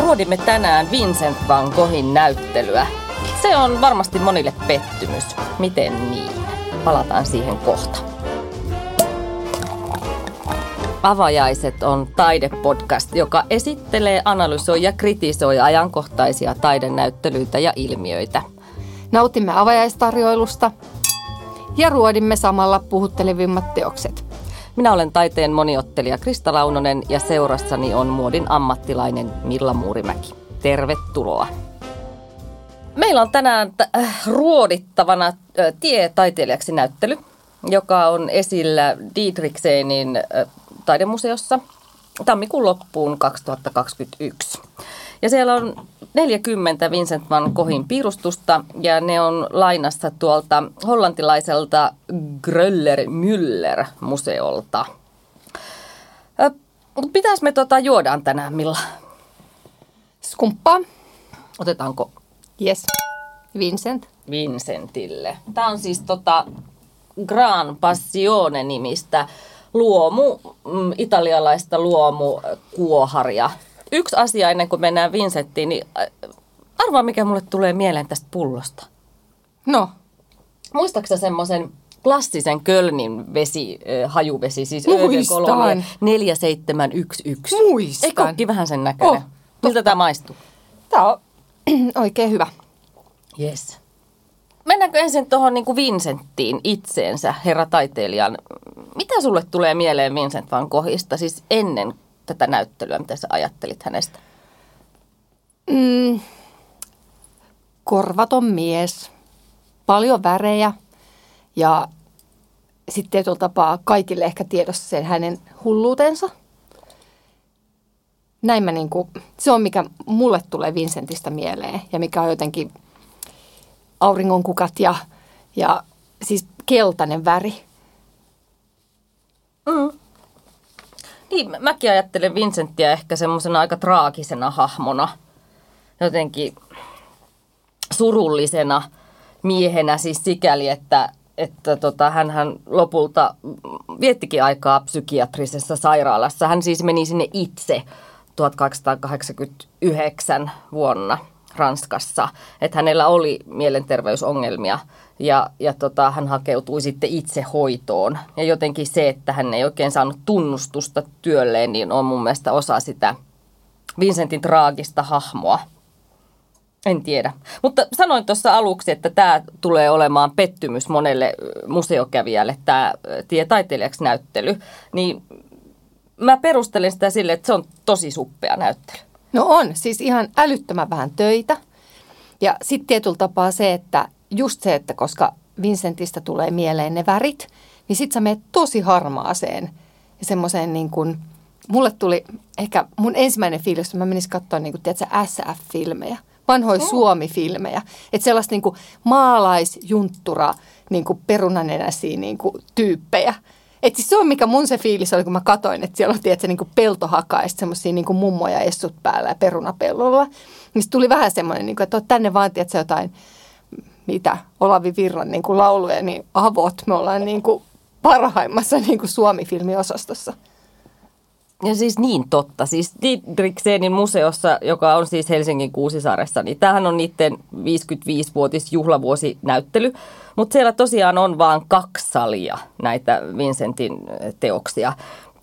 ruodimme tänään Vincent van Goghin näyttelyä. Se on varmasti monille pettymys. Miten niin? Palataan siihen kohta. Avajaiset on taidepodcast, joka esittelee, analysoi ja kritisoi ajankohtaisia taidenäyttelyitä ja ilmiöitä. Nautimme avajaistarjoilusta ja ruodimme samalla puhuttelevimmat teokset. Minä olen taiteen moniottelija Krista Launonen ja seurassani on muodin ammattilainen Milla Muurimäki. Tervetuloa. Meillä on tänään t- äh, ruodittavana äh, tie taiteilijaksi näyttely, joka on esillä Dietrichsenin äh, taidemuseossa tammikuun loppuun 2021. Ja siellä on 40 Vincent van Goghin piirustusta ja ne on lainassa tuolta hollantilaiselta Gröller Müller museolta. Mutta pitäis me tota juodaan tänään, Milla? Skumppaa. Otetaanko Yes. Vincent. Vincentille? Tämä on siis tota Gran Passione nimistä luomu, mm, italialaista luomukuoharia. Yksi asia ennen kuin mennään Vincenttiin, niin äh, arvaa mikä mulle tulee mieleen tästä pullosta. No, Muistaaksä semmoisen klassisen Kölnin vesi, äh, hajuvesi, siis Muistan. Cologne 4711. Muistan. Eikö olekin vähän sen näköinen? Oh, Miltä tämä maistuu? tää on oikein hyvä. Yes. Mennäänkö ensin tuohon niin Vincenttiin itseensä, herra taiteilijan? Mitä sulle tulee mieleen Vincent van Goghista, siis ennen tätä näyttelyä, mitä sä ajattelit hänestä? Mm, korvaton mies, paljon värejä ja sitten tietyllä tapaa kaikille ehkä tiedossa sen hänen hulluutensa. Näin mä niinku, se on mikä mulle tulee Vincentistä mieleen ja mikä on jotenkin auringonkukat ja, ja siis keltainen väri. Niin, mäkin ajattelen Vincenttiä ehkä semmoisena aika traagisena hahmona. Jotenkin surullisena miehenä siis sikäli, että, että tota, hän lopulta viettikin aikaa psykiatrisessa sairaalassa. Hän siis meni sinne itse 1889 vuonna Ranskassa, että hänellä oli mielenterveysongelmia ja, ja tota, hän hakeutui sitten itse hoitoon. Ja jotenkin se, että hän ei oikein saanut tunnustusta työlleen, niin on mun mielestä osa sitä Vincentin traagista hahmoa. En tiedä. Mutta sanoin tuossa aluksi, että tämä tulee olemaan pettymys monelle museokävijälle, tämä tie taiteilijaksi näyttely. Niin mä perustelen sitä sille, että se on tosi suppea näyttely. No on, siis ihan älyttömän vähän töitä. Ja sitten tietyllä tapaa se, että just se, että koska Vincentistä tulee mieleen ne värit, niin sitten sä menet tosi harmaaseen ja semmoiseen niin kuin, mulle tuli ehkä mun ensimmäinen fiilis, että mä menisin katsoa niin kuin, tiedätkö, SF-filmejä, vanhoja oh. Suomi-filmejä. Että sellaista niin kuin maalaisjunttura niin kuin perunanenäisiä niin kuin tyyppejä. Et siis se on mikä mun se fiilis oli, kun mä katoin, että siellä on tiedätkö, niin kuin peltohakaa ja semmoisia niin mummoja essut päällä ja perunapellolla. Niin tuli vähän semmoinen, niin kuin, että tänne vaan tiedätkö, jotain, mitä Olavi Virran niin kuin lauluja, niin avot. Me ollaan niin kuin parhaimmassa niin kuin Suomi-filmiosastossa. Ja siis niin totta. Siis Dietrichsenin museossa, joka on siis Helsingin Kuusisaaressa, niin tämähän on niiden 55-vuotis juhlavuosinäyttely. Mutta siellä tosiaan on vain kaksi salia näitä Vincentin teoksia.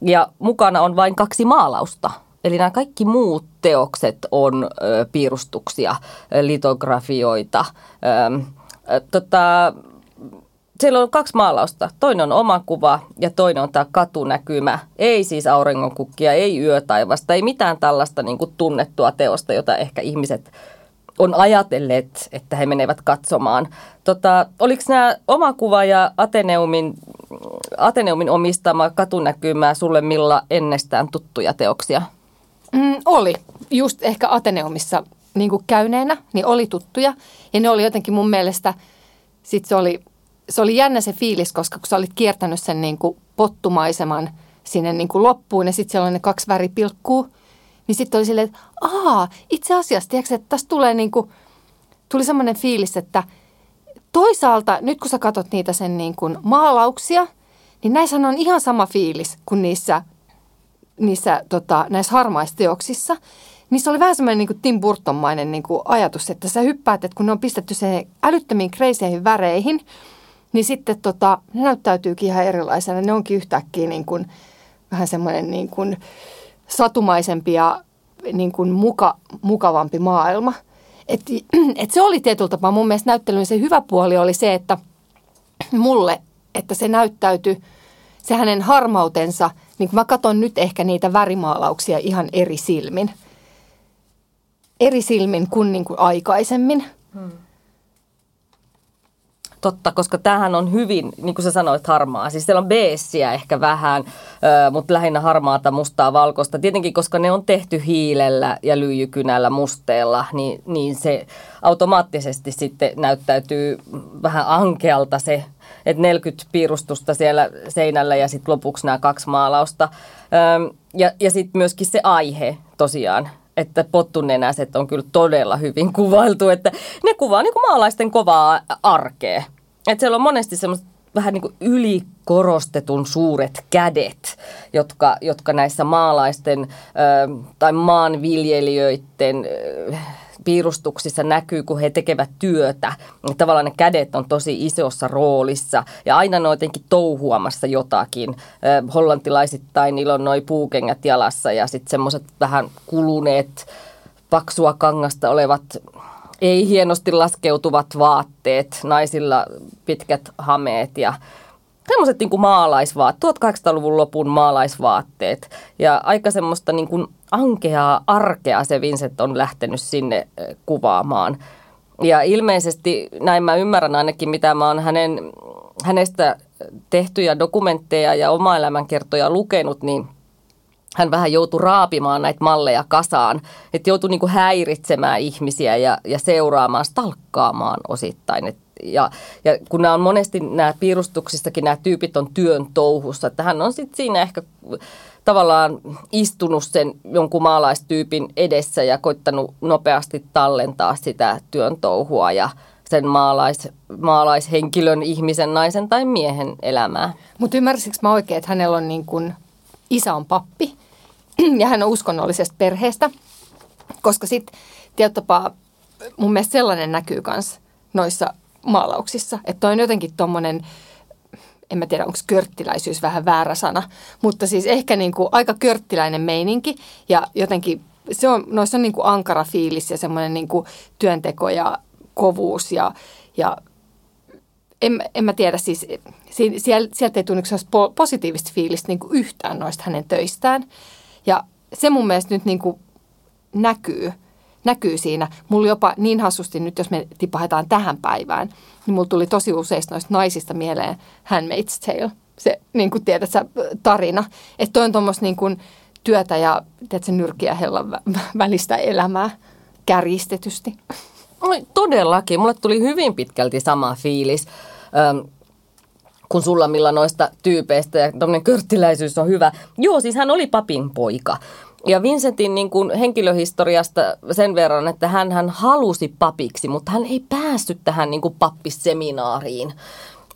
Ja mukana on vain kaksi maalausta. Eli nämä kaikki muut teokset on ö, piirustuksia, litografioita. Ö, ö, tota, siellä on kaksi maalausta. Toinen on oma kuva ja toinen on tämä katunäkymä. Ei siis auringonkukkia, ei yötaivasta, ei mitään tällaista niin kuin tunnettua teosta, jota ehkä ihmiset on ajatelleet, että he menevät katsomaan. Tota, oliko nämä oma kuva ja Ateneumin, Ateneumin omistama katunäkymä sulle Milla ennestään tuttuja teoksia? Mm, oli. Just ehkä Ateneumissa niin kuin käyneenä, niin oli tuttuja. Ja ne oli jotenkin mun mielestä, sit se oli se oli jännä se fiilis, koska kun sä olit kiertänyt sen niin kuin pottumaiseman sinne niin kuin loppuun ja sitten siellä on ne kaksi väripilkkuu, niin sitten oli silleen, että aa, itse asiassa, tiedätkö, että tässä tulee niin kuin, tuli semmoinen fiilis, että toisaalta nyt kun sä katsot niitä sen niin kuin maalauksia, niin näissä on ihan sama fiilis kuin niissä, niissä tota, näissä harmaisteoksissa. niissä oli vähän semmoinen niin kuin Tim Burtonmainen niin kuin ajatus, että sä hyppäät, että kun ne on pistetty se älyttömiin kreiseihin väreihin, niin sitten tota, ne näyttäytyykin ihan erilaisena. Ne onkin yhtäkkiä niin kuin, vähän semmoinen niin kuin satumaisempi ja niin kuin muka, mukavampi maailma. Et, et se oli tietyllä tapaa mun mielestä näyttelyn se hyvä puoli oli se, että mulle, että se näyttäytyi, se hänen harmautensa, niin mä katson nyt ehkä niitä värimaalauksia ihan eri silmin. Eri silmin kuin, niin kuin aikaisemmin. Hmm. Totta, koska tämähän on hyvin, niin kuin sä sanoit, harmaa. Siis siellä on beessiä ehkä vähän, mutta lähinnä harmaata, mustaa, valkoista. Tietenkin, koska ne on tehty hiilellä ja lyijykynällä, musteella, niin, niin se automaattisesti sitten näyttäytyy vähän ankealta se, että 40 piirustusta siellä seinällä ja sitten lopuksi nämä kaksi maalausta. Ja, ja sitten myöskin se aihe tosiaan, että pottunenäiset on kyllä todella hyvin kuvailtu, että ne kuvaa niin kuin maalaisten kovaa arkea. Että siellä on monesti semmoista vähän niin kuin ylikorostetun suuret kädet, jotka, jotka näissä maalaisten ö, tai maanviljelijöiden ö, piirustuksissa näkyy, kun he tekevät työtä. Tavallaan ne kädet on tosi isossa roolissa ja aina ne on jotenkin touhuamassa jotakin. Hollantilaisittain niillä on noin puukengät jalassa ja sitten semmoiset vähän kuluneet paksua kangasta olevat ei hienosti laskeutuvat vaatteet, naisilla pitkät hameet ja semmoiset niin maalaisvaatteet, 1800-luvun lopun maalaisvaatteet. Ja aika semmoista niin kuin ankeaa arkea se Vincent on lähtenyt sinne kuvaamaan. Ja ilmeisesti, näin mä ymmärrän ainakin, mitä mä oon hänen, hänestä tehtyjä dokumentteja ja oma elämänkertoja lukenut, niin hän vähän joutui raapimaan näitä malleja kasaan, että joutui niin häiritsemään ihmisiä ja, ja seuraamaan, stalkkaamaan osittain. Et ja, ja kun nämä on monesti nämä piirustuksissakin nämä tyypit on työn touhussa, että hän on sitten siinä ehkä tavallaan istunut sen jonkun maalaistyypin edessä ja koittanut nopeasti tallentaa sitä työn touhua ja sen maalais, maalaishenkilön, ihmisen, naisen tai miehen elämää. Mutta ymmärsikö mä oikein, että hänellä on niin kuin, isä on pappi ja hän on uskonnollisesta perheestä, koska sitten tietyllä mun mielestä sellainen näkyy myös noissa maalauksissa. Että on jotenkin tuommoinen, en mä tiedä onko körttiläisyys vähän väärä sana, mutta siis ehkä niin kuin aika körttiläinen meininki ja jotenkin se on, noissa on niin kuin ankara fiilis ja semmoinen niin kuin työnteko ja kovuus ja, ja en, en mä tiedä, siis sieltä, sieltä ei tunnu positiivista fiilistä niin yhtään noista hänen töistään. Ja se mun mielestä nyt niin kuin näkyy – näkyy siinä. Mulla jopa niin hassusti nyt, jos me tipahetaan tähän päivään, niin mulla tuli tosi useista noista naisista mieleen Handmaid's Tale. Se, niin kuin tiedät sä, tarina. Että toi on tuommoista niin kuin työtä ja tiedätkö, nyrkiä hellan välistä elämää kärjistetysti. Oi, todellakin. Mulle tuli hyvin pitkälti sama fiilis. Öm, kun sulla millä noista tyypeistä ja tämmöinen körttiläisyys on hyvä. Joo, siis hän oli papin poika. Ja Vincentin niin kuin henkilöhistoriasta sen verran, että hän, hän halusi papiksi, mutta hän ei päässyt tähän niin kuin pappisseminaariin.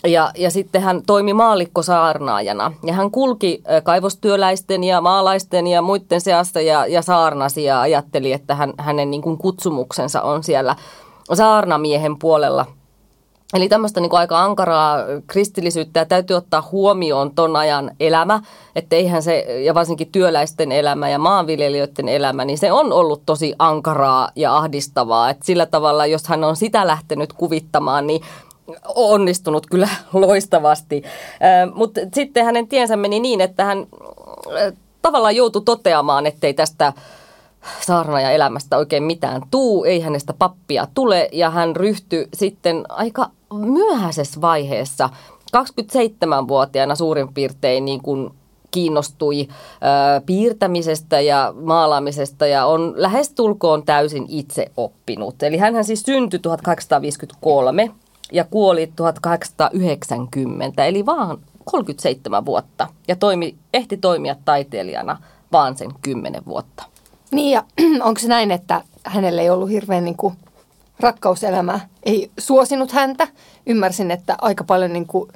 Ja, ja sitten hän toimi maallikkosaarnaajana ja hän kulki kaivostyöläisten ja maalaisten ja muiden seassa ja, ja saarnasi ja ajatteli, että hän, hänen niin kuin kutsumuksensa on siellä saarnamiehen puolella – Eli tämmöistä niin kuin aika ankaraa kristillisyyttä ja täytyy ottaa huomioon ton ajan elämä, että eihän se, ja varsinkin työläisten elämä ja maanviljelijöiden elämä, niin se on ollut tosi ankaraa ja ahdistavaa. Että sillä tavalla, jos hän on sitä lähtenyt kuvittamaan, niin onnistunut kyllä loistavasti. Mutta sitten hänen tiensä meni niin, että hän tavallaan joutui toteamaan, ettei tästä saarnaaja elämästä oikein mitään tuu, ei hänestä pappia tule ja hän ryhtyi sitten aika myöhäisessä vaiheessa 27-vuotiaana suurin piirtein niin kuin kiinnostui ö, piirtämisestä ja maalaamisesta ja on lähestulkoon täysin itse oppinut. Eli hän siis syntyi 1853 ja kuoli 1890, eli vaan 37 vuotta ja toimi, ehti toimia taiteilijana vaan sen 10 vuotta. Niin ja onko se näin, että hänelle ei ollut hirveän niin kuin rakkauselämä ei suosinut häntä. Ymmärsin, että aika paljon niin kuin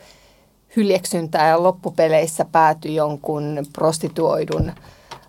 hyljeksyntää ja loppupeleissä päätyi jonkun prostituoidun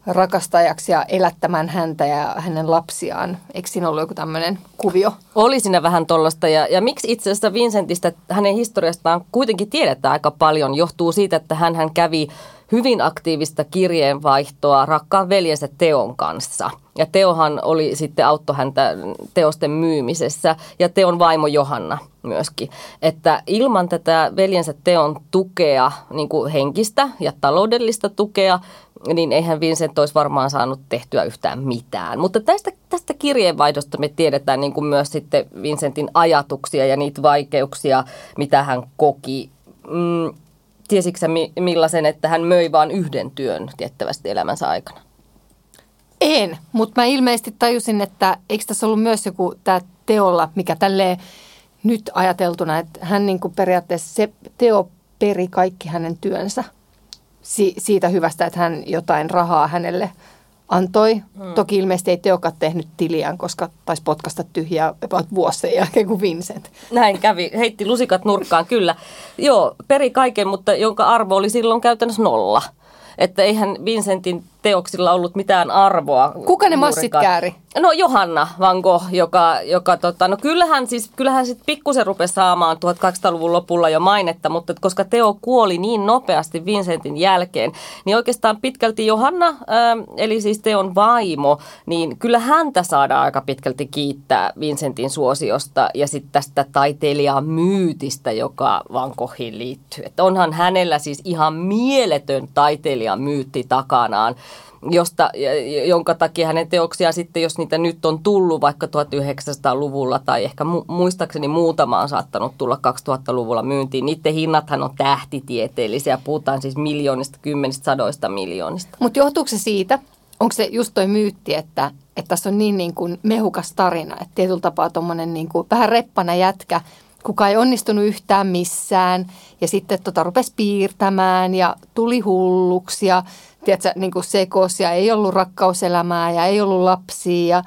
rakastajaksi ja elättämään häntä ja hänen lapsiaan. Eikö siinä ollut joku tämmöinen kuvio? Oli siinä vähän tollasta ja, ja miksi itse asiassa Vincentistä, hänen historiastaan kuitenkin tiedetään aika paljon, johtuu siitä, että hän, hän kävi hyvin aktiivista kirjeenvaihtoa rakkaan veljensä Teon kanssa. Ja Teohan oli sitten autto häntä teosten myymisessä ja Teon vaimo Johanna myöskin. Että ilman tätä veljensä Teon tukea, niin kuin henkistä ja taloudellista tukea, niin eihän Vincent olisi varmaan saanut tehtyä yhtään mitään. Mutta tästä, tästä kirjeenvaihdosta me tiedetään niin kuin myös sitten Vincentin ajatuksia ja niitä vaikeuksia, mitä hän koki. Mm, tiesitkö millaisen, että hän möi vain yhden työn tiettävästi elämänsä aikana? En, mutta mä ilmeisesti tajusin, että eikö tässä ollut myös joku tämä teolla, mikä tälleen nyt ajateltuna, että hän niin kuin periaatteessa se teo peri kaikki hänen työnsä si- siitä hyvästä, että hän jotain rahaa hänelle antoi. Hmm. Toki ilmeisesti ei Teokat tehnyt tiliään, koska taisi potkasta tyhjää about vuosi sen jälkeen kuin Vincent. Näin kävi. Heitti lusikat nurkkaan, kyllä. Joo, peri kaiken, mutta jonka arvo oli silloin käytännössä nolla. Että eihän Vincentin teoksilla ollut mitään arvoa. Kuka ne massit kääri? No Johanna Van Gogh, joka, joka tota, no kyllähän siis, kyllähän sit pikkusen rupesi saamaan 1800-luvun lopulla jo mainetta, mutta koska Teo kuoli niin nopeasti Vincentin jälkeen, niin oikeastaan pitkälti Johanna, ähm, eli siis Teon vaimo, niin kyllä häntä saadaan aika pitkälti kiittää Vincentin suosiosta ja sitten tästä taiteilijan myytistä, joka Van Goghiin liittyy. Että onhan hänellä siis ihan mieletön taiteilijan myytti takanaan josta, jonka takia hänen teoksiaan sitten, jos niitä nyt on tullut vaikka 1900-luvulla tai ehkä mu- muistaakseni muutama on saattanut tulla 2000-luvulla myyntiin, niiden hinnathan on tähtitieteellisiä, puhutaan siis miljoonista, kymmenistä, sadoista miljoonista. Mutta johtuuko se siitä, onko se just toi myytti, että, että tässä on niin, niin kuin mehukas tarina, että tietyllä tapaa tuommoinen niin kuin vähän reppana jätkä, kuka ei onnistunut yhtään missään ja sitten tota rupesi piirtämään ja tuli hulluksi ja tiedätkö, niin kuin sekos ja ei ollut rakkauselämää ja ei ollut lapsia.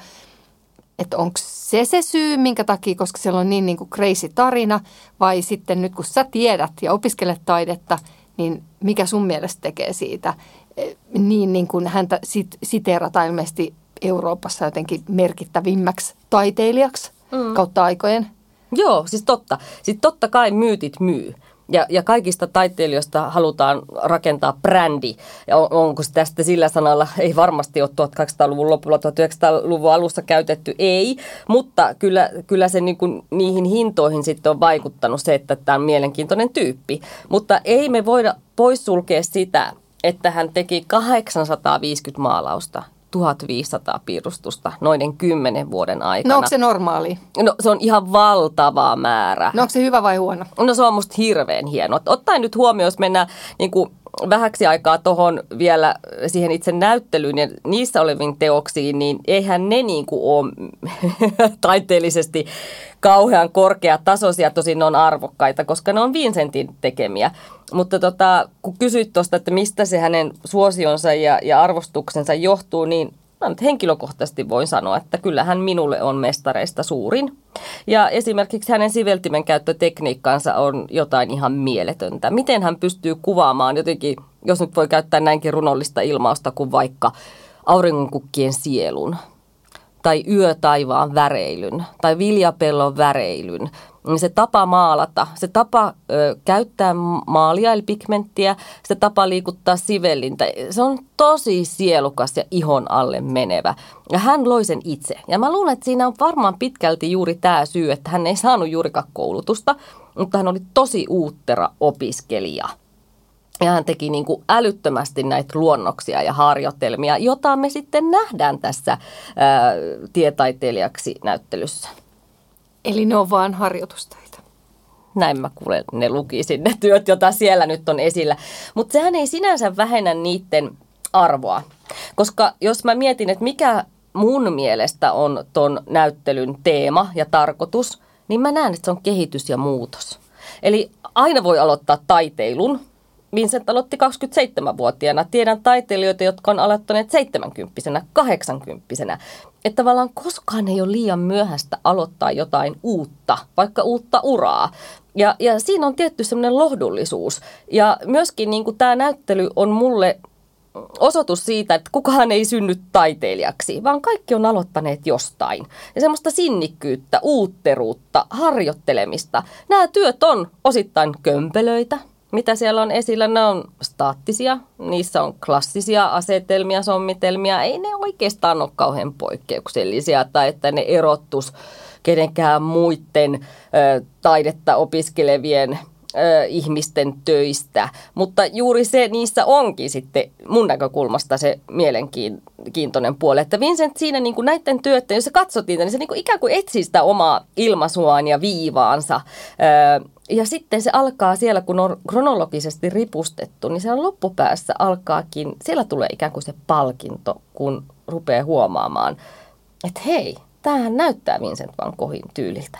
Että onko se se syy, minkä takia, koska siellä on niin, niin kuin crazy tarina, vai sitten nyt kun sä tiedät ja opiskelet taidetta, niin mikä sun mielestä tekee siitä eh, niin, niin kuin häntä sit, siteerataan ilmeisesti Euroopassa jotenkin merkittävimmäksi taiteilijaksi mm. kautta aikojen? Joo, siis totta. Siis totta kai myytit myy. Ja, ja kaikista taiteilijoista halutaan rakentaa brändi. Ja on, onko se tästä sillä sanalla, ei varmasti ole 1800-luvun lopulla, 1900-luvun alussa käytetty, ei. Mutta kyllä, kyllä se niin kuin, niihin hintoihin sitten on vaikuttanut se, että tämä on mielenkiintoinen tyyppi. Mutta ei me voida poissulkea sitä, että hän teki 850 maalausta 1500 piirustusta noiden kymmenen vuoden aikana. No onko se normaali? No se on ihan valtava määrä. No onko se hyvä vai huono? No se on musta hirveän hieno. Ottaen nyt huomioon, jos mennään niin kuin vähäksi aikaa tuohon vielä siihen itse näyttelyyn ja niissä oleviin teoksiin, niin eihän ne niin kuin ole taiteellisesti kauhean korkeatasoisia, tosin ne on arvokkaita, koska ne on Vincentin tekemiä. Mutta tota, kun kysyit tuosta, että mistä se hänen suosionsa ja, ja arvostuksensa johtuu, niin mä nyt henkilökohtaisesti voin sanoa, että kyllähän minulle on mestareista suurin. Ja esimerkiksi hänen siveltimen käyttötekniikkansa on jotain ihan mieletöntä. Miten hän pystyy kuvaamaan jotenkin, jos nyt voi käyttää näinkin runollista ilmausta kuin vaikka auringonkukkien sielun tai yötaivaan väreilyn tai viljapellon väreilyn se tapa maalata, se tapa ö, käyttää maalia eli pigmenttiä, se tapa liikuttaa sivellintä, se on tosi sielukas ja ihon alle menevä. Ja hän loi sen itse. Ja mä luulen, että siinä on varmaan pitkälti juuri tämä syy, että hän ei saanut juurikaan koulutusta, mutta hän oli tosi uuttera opiskelija. Ja hän teki niin kuin älyttömästi näitä luonnoksia ja harjoitelmia, jota me sitten nähdään tässä ää, tietaiteilijaksi näyttelyssä. Eli ne on vaan harjoitusteita. Näin mä kuulen, ne lukisin ne työt, joita siellä nyt on esillä. Mutta sehän ei sinänsä vähennä niiden arvoa. Koska jos mä mietin, että mikä mun mielestä on ton näyttelyn teema ja tarkoitus, niin mä näen, että se on kehitys ja muutos. Eli aina voi aloittaa taiteilun, Vincent aloitti 27-vuotiaana. Tiedän taiteilijoita, jotka on aloittaneet 70 80 Että tavallaan koskaan ei ole liian myöhäistä aloittaa jotain uutta, vaikka uutta uraa. Ja, ja siinä on tietty semmoinen lohdullisuus. Ja myöskin niin tämä näyttely on mulle osoitus siitä, että kukaan ei synny taiteilijaksi, vaan kaikki on aloittaneet jostain. Ja semmoista sinnikkyyttä, uutteruutta, harjoittelemista. Nämä työt on osittain kömpelöitä, mitä siellä on esillä, ne on staattisia, niissä on klassisia asetelmia, sommitelmia, ei ne oikeastaan ole kauhean poikkeuksellisia tai että ne erottus kenenkään muiden ö, taidetta opiskelevien ö, ihmisten töistä. Mutta juuri se niissä onkin sitten mun näkökulmasta se mielenkiintoinen puoli. Että Vincent siinä niin kuin näiden työiden, jos sä katsot niitä, niin se niin kuin ikään kuin etsii sitä omaa ilmaisuaan ja viivaansa. Ö, ja sitten se alkaa siellä, kun on kronologisesti ripustettu, niin siellä loppupäässä alkaakin, siellä tulee ikään kuin se palkinto, kun rupeaa huomaamaan, että hei, tämähän näyttää Vincent van Goghin tyyliltä.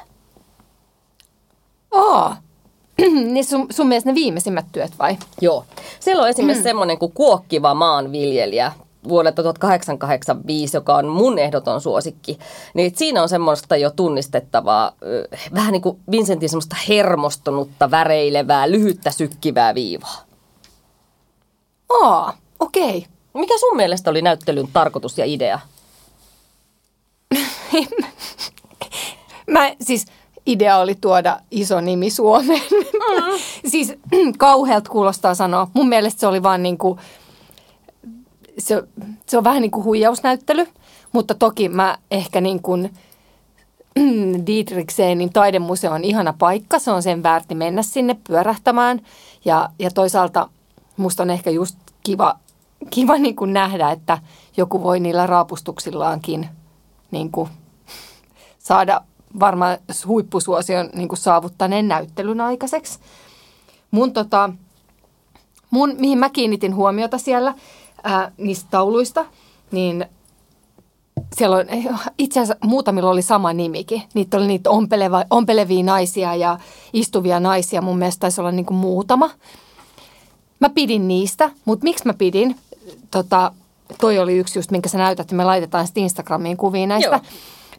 Aa, niin sun, sun mielestä ne viimeisimmät työt vai? Joo. Siellä on esimerkiksi mm. semmoinen kuin Kuokkiva maanviljelijä vuodelta 1885, joka on mun ehdoton suosikki. Niin siinä on semmoista jo tunnistettavaa, vähän niin kuin Vincentin semmoista hermostunutta, väreilevää, lyhyttä sykkivää viivaa. Aa, okei. Okay. Mikä sun mielestä oli näyttelyn tarkoitus ja idea? Mä siis idea oli tuoda iso nimi Suomeen. Mm. siis kauhealta kuulostaa sanoa. Mun mielestä se oli vaan niin kuin, se, se on vähän niin kuin huijausnäyttely, mutta toki mä ehkä niin kuin Dietrichsenin taidemuseo on ihana paikka. Se on sen väärti mennä sinne pyörähtämään ja, ja toisaalta musta on ehkä just kiva, kiva niin kuin nähdä, että joku voi niillä raapustuksillaankin niin kuin saada varmaan huippusuosion niin kuin saavuttaneen näyttelyn aikaiseksi. Mun, tota, mun, mihin mä kiinnitin huomiota siellä ää, niistä tauluista, niin siellä on, itse asiassa muutamilla oli sama nimikin. Niitä oli niitä ompeleva, ompelevia naisia ja istuvia naisia. Mun mielestä taisi olla niin kuin muutama. Mä pidin niistä, mutta miksi mä pidin? Tota, toi oli yksi just, minkä sä näytät, että me laitetaan sitten Instagramiin kuvia näistä. Joo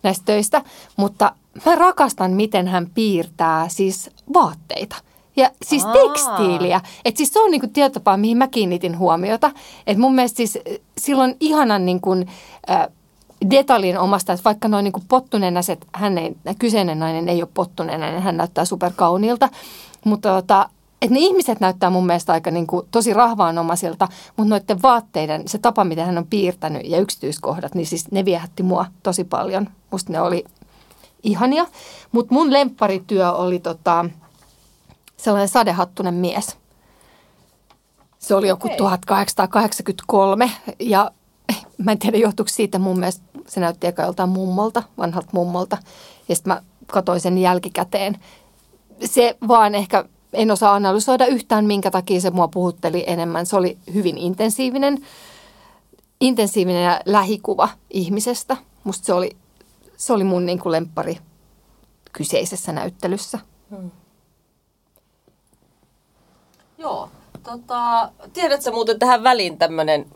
näistä töistä, mutta mä rakastan, miten hän piirtää siis vaatteita. Ja siis Aa. tekstiiliä. Että siis se on niinku tietotapa, mihin mä kiinnitin huomiota. Että mun mielestä siis eh, silloin ihanan niinku, äh, detaljin omasta, että vaikka noin niinku pottunenäiset, hän ei, kyseinen nainen ei ole pottunenäinen, hän näyttää superkauniilta. Mutta tota, että ne ihmiset näyttää mun mielestä aika niin kuin tosi rahvaanomaisilta, mutta noiden vaatteiden, se tapa, miten hän on piirtänyt ja yksityiskohdat, niin siis ne viehätti mua tosi paljon. Musta ne oli ihania. Mutta mun lempparityö oli tota, sellainen sadehattunen mies. Se oli joku okay. 1883 ja mä en tiedä johtuuko siitä mun mielestä, se näytti eka joltain mummolta, vanhalta mummolta. Ja sitten mä katsoin sen jälkikäteen. Se vaan ehkä en osaa analysoida yhtään, minkä takia se mua puhutteli enemmän. Se oli hyvin intensiivinen, intensiivinen ja lähikuva ihmisestä. Musta se oli, se oli mun niin kuin lemppari kyseisessä näyttelyssä. Hmm. Joo, tota, tiedätkö muuten tähän väliin tämmöinen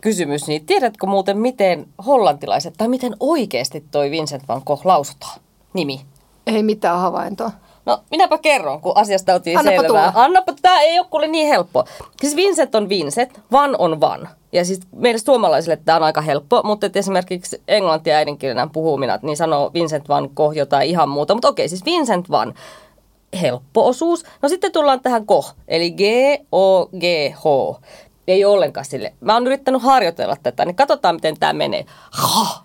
kysymys, niin tiedätkö muuten miten hollantilaiset, tai miten oikeasti toi Vincent van Gogh lausutaan nimi? Ei mitään havaintoa. No minäpä kerron, kun asiasta otin Annapa selvää. Tulla. Annapa, tämä ei ole kuule niin helppo. Siis Vincent on Vincent, Van on Van. Ja siis meille suomalaisille tämä on aika helppo, mutta esimerkiksi englantia äidinkielenä puhumina, niin sanoo Vincent Van Gogh jotain ihan muuta. Mutta okei, siis Vincent Van, helppo osuus. No sitten tullaan tähän Koh, eli G-O-G-H. Ei ollenkaan sille. Mä oon yrittänyt harjoitella tätä, niin katsotaan miten tämä menee. Ha!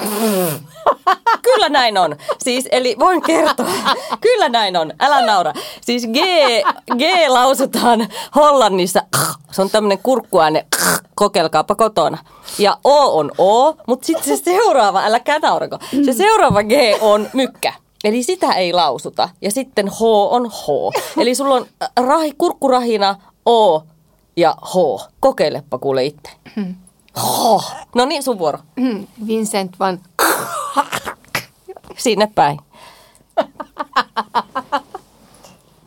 Kyllä näin on. Siis, eli voin kertoa. Kyllä näin on. Älä naura. Siis G, G lausutaan Hollannissa. Se on tämmöinen kurkkuääne. Kokeilkaapa kotona. Ja O on O, mutta sitten se seuraava, älä naurako. Se seuraava G on mykkä. Eli sitä ei lausuta. Ja sitten H on H. Eli sulla on rahi, kurkkurahina, O ja H. Kokeilepa kuule itse. Hmm. Oh. No niin, sun vuoro. Hmm, Vincent van... Sinne päin.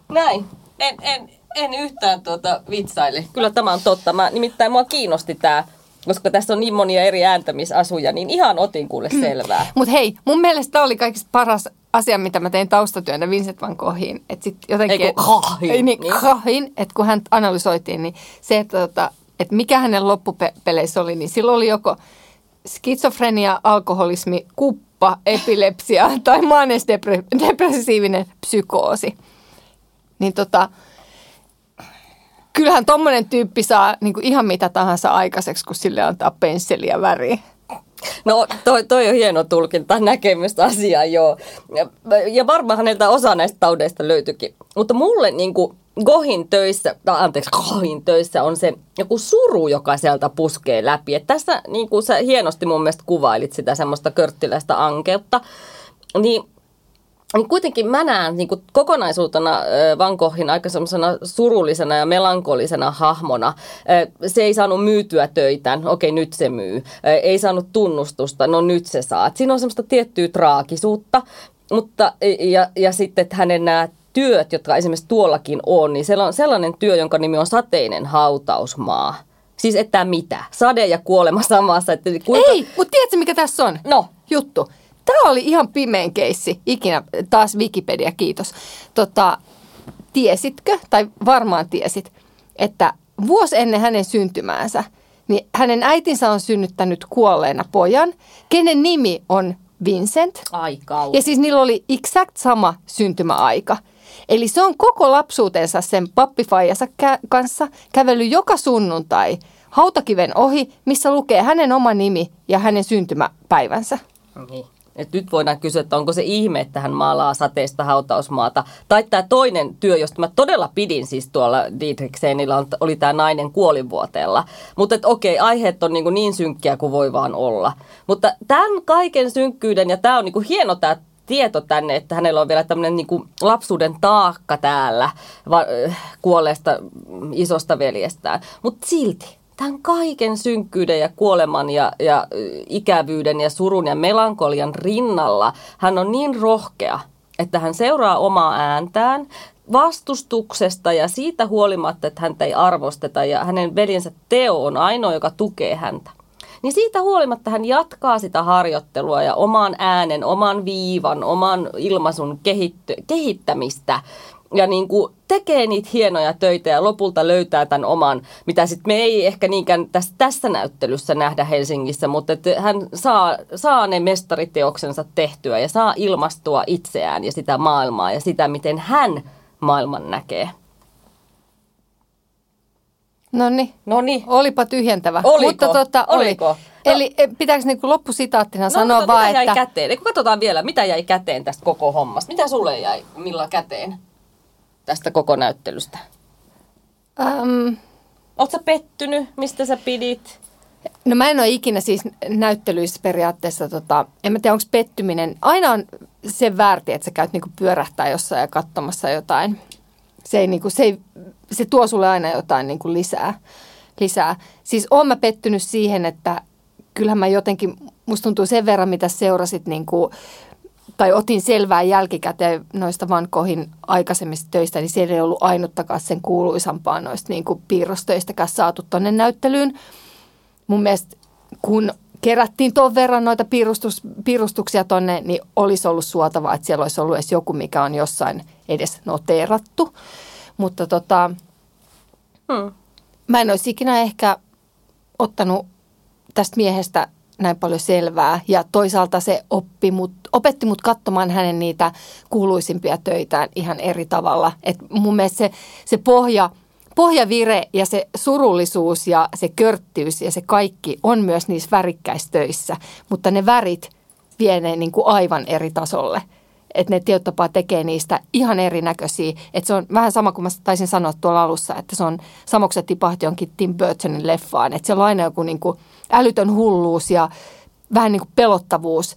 Näin. En, en, en yhtään tuota vitsaile. Kyllä tämä on totta. Mä, nimittäin mua kiinnosti tämä koska tässä on niin monia eri ääntämisasuja, niin ihan otin kuule hmm. selvää. Mutta hei, mun mielestä tämä oli kaikista paras asia, mitä mä tein taustatyönä Vincent van Goghiin. Että sit jotenkin, ei kun Ei, niin, niin. Goghin, että kun hän analysoitiin, niin se, että tota, että mikä hänen loppupeleissä oli, niin silloin oli joko skitsofrenia, alkoholismi, kuppa, epilepsia tai maanesdepressiivinen psykoosi. Niin tota, kyllähän tommonen tyyppi saa niin kuin ihan mitä tahansa aikaiseksi, kun sille antaa pensseliä väriä. No toi, toi on hieno tulkinta, näkemystä asiaa joo. Ja, ja varmaan häneltä osa näistä taudeista löytyikin. Mutta mulle niin kuin Gohin töissä, tai anteeksi, Gohin töissä on se joku suru, joka sieltä puskee läpi. Et tässä niin kuin sä hienosti mun mielestä kuvailit sitä semmoista körttiläistä ankeutta. Niin niin kuitenkin mä näen niin kuin kokonaisuutena Van Goghin aika semmoisena surullisena ja melankolisena hahmona. Se ei saanut myytyä töitään, okei nyt se myy. Ei saanut tunnustusta, no nyt se saa. Siinä on semmoista tiettyä traagisuutta, mutta ja, ja sitten että hänen nämä työt, jotka esimerkiksi tuollakin on, niin siellä on sellainen työ, jonka nimi on sateinen hautausmaa. Siis että mitä? Sade ja kuolema samassa. Että kuinka... Ei, mutta tiedätkö mikä tässä on? No. Juttu. Tämä oli ihan pimeän keissi. Ikinä, taas Wikipedia, kiitos. Tota, tiesitkö, tai varmaan tiesit, että vuosi ennen hänen syntymäänsä, niin hänen äitinsä on synnyttänyt kuolleena pojan, kenen nimi on Vincent. Ai Ja siis niillä oli exact sama syntymäaika. Eli se on koko lapsuutensa sen pappifaijansa kä- kanssa kävellyt joka sunnuntai hautakiven ohi, missä lukee hänen oma nimi ja hänen syntymäpäivänsä. Niin. Et nyt voidaan kysyä, että onko se ihme, että hän maalaa sateista hautausmaata. Tai tämä toinen työ, josta mä todella pidin siis tuolla Dietrichsenillä, oli tämä nainen kuolivuoteella. Mutta okei, aiheet on niin, niin synkkiä kuin voi vaan olla. Mutta tämän kaiken synkkyyden, ja tämä on niin hieno tämä tieto tänne, että hänellä on vielä tämmöinen niin kuin lapsuuden taakka täällä va- kuolleesta isosta veljestään. Mutta silti tämän kaiken synkkyyden ja kuoleman ja, ja ikävyyden ja surun ja melankolian rinnalla hän on niin rohkea, että hän seuraa omaa ääntään vastustuksesta ja siitä huolimatta, että häntä ei arvosteta ja hänen veljensä Teo on ainoa, joka tukee häntä. Niin siitä huolimatta hän jatkaa sitä harjoittelua ja oman äänen, oman viivan, oman ilmaisun kehitty- kehittämistä ja niin kuin tekee niitä hienoja töitä ja lopulta löytää tämän oman, mitä sitten me ei ehkä niinkään tässä, tässä näyttelyssä nähdä Helsingissä, mutta että hän saa, saa ne mestariteoksensa tehtyä ja saa ilmastua itseään ja sitä maailmaa ja sitä, miten hän maailman näkee. No niin. Niin. Olipa tyhjentävä. Oliko? Mutta tota, Oliko? Oli. No. Eli e, pitääkö niinku loppusitaattina no, sanoa vaan, mitä että... jäi käteen? Katsotaan vielä, mitä jäi käteen tästä koko hommasta? Mitä sulle jäi, millä käteen? Tästä koko näyttelystä? Um, Oletko pettynyt? Mistä sä pidit? No mä en ole ikinä siis näyttelyissä periaatteessa, tota, en mä tiedä onko pettyminen, aina on se väärti, että sä käyt niinku pyörähtää jossain ja katsomassa jotain. Se, ei, niinku, se, ei, se tuo sulle aina jotain niinku lisää, lisää. Siis oon mä pettynyt siihen, että kyllähän mä jotenkin, musta tuntuu sen verran, mitä seurasit niinku tai otin selvää jälkikäteen noista Van Goghin aikaisemmista töistä, niin siellä ei ollut ainuttakaan sen kuuluisampaa noista niin kuin piirrostöistäkään saatu tuonne näyttelyyn. Mun mielestä kun kerättiin tuon verran noita piirustus, piirustuksia tonne, niin olisi ollut suotavaa, että siellä olisi ollut edes joku, mikä on jossain edes noteerattu. Mutta tota, hmm. mä en olisi ikinä ehkä ottanut tästä miehestä näin paljon selvää. Ja toisaalta se oppi mut, opetti mut katsomaan hänen niitä kuuluisimpia töitään ihan eri tavalla. Et mun mielestä se, se pohja, pohjavire ja se surullisuus ja se körttyys ja se kaikki on myös niissä värikkäistöissä. Mutta ne värit vie ne niin kuin aivan eri tasolle että ne tietotapaa tekee niistä ihan erinäköisiä. Että se on vähän sama kuin mä taisin sanoa tuolla alussa, että se on samokset tipahti jonkin Tim Burtonin leffaan. Että se on aina joku niin kuin älytön hulluus ja vähän niin kuin pelottavuus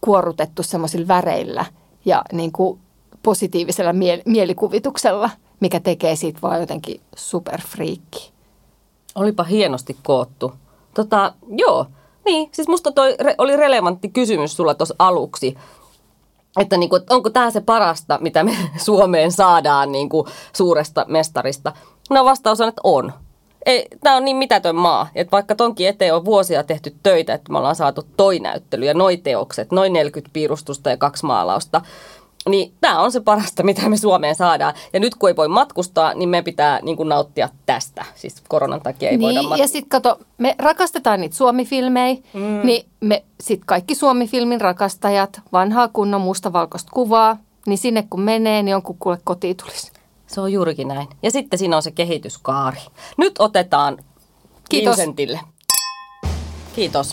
kuorrutettu semmoisilla väreillä ja niin kuin positiivisella miel- mielikuvituksella, mikä tekee siitä vaan jotenkin superfriikki. Olipa hienosti koottu. Tota, joo, niin, siis musta toi re- oli relevantti kysymys sulla tuossa aluksi, että niin kuin, onko tämä se parasta, mitä me Suomeen saadaan niin kuin suuresta mestarista. No vastaus on, että on. Ei, tämä on niin mitätön maa, että vaikka tonkin eteen on vuosia tehty töitä, että me ollaan saatu toi näyttely ja noi teokset, noin 40 piirustusta ja kaksi maalausta, Niin tämä on se parasta, mitä me Suomeen saadaan. Ja nyt kun ei voi matkustaa, niin me pitää niin kuin nauttia tästä. Siis koronan takia ei niin, voida matkustaa. ja sitten kato, me rakastetaan niitä Suomi-filmejä, mm. niin me sitten kaikki Suomi-filmin rakastajat, vanhaa kunnon mustavalkoista kuvaa, niin sinne kun menee, niin on kuin kuule kotiin tulisi. Se on juurikin näin. Ja sitten siinä on se kehityskaari. Nyt otetaan Kiitos. Vincentille. Kiitos.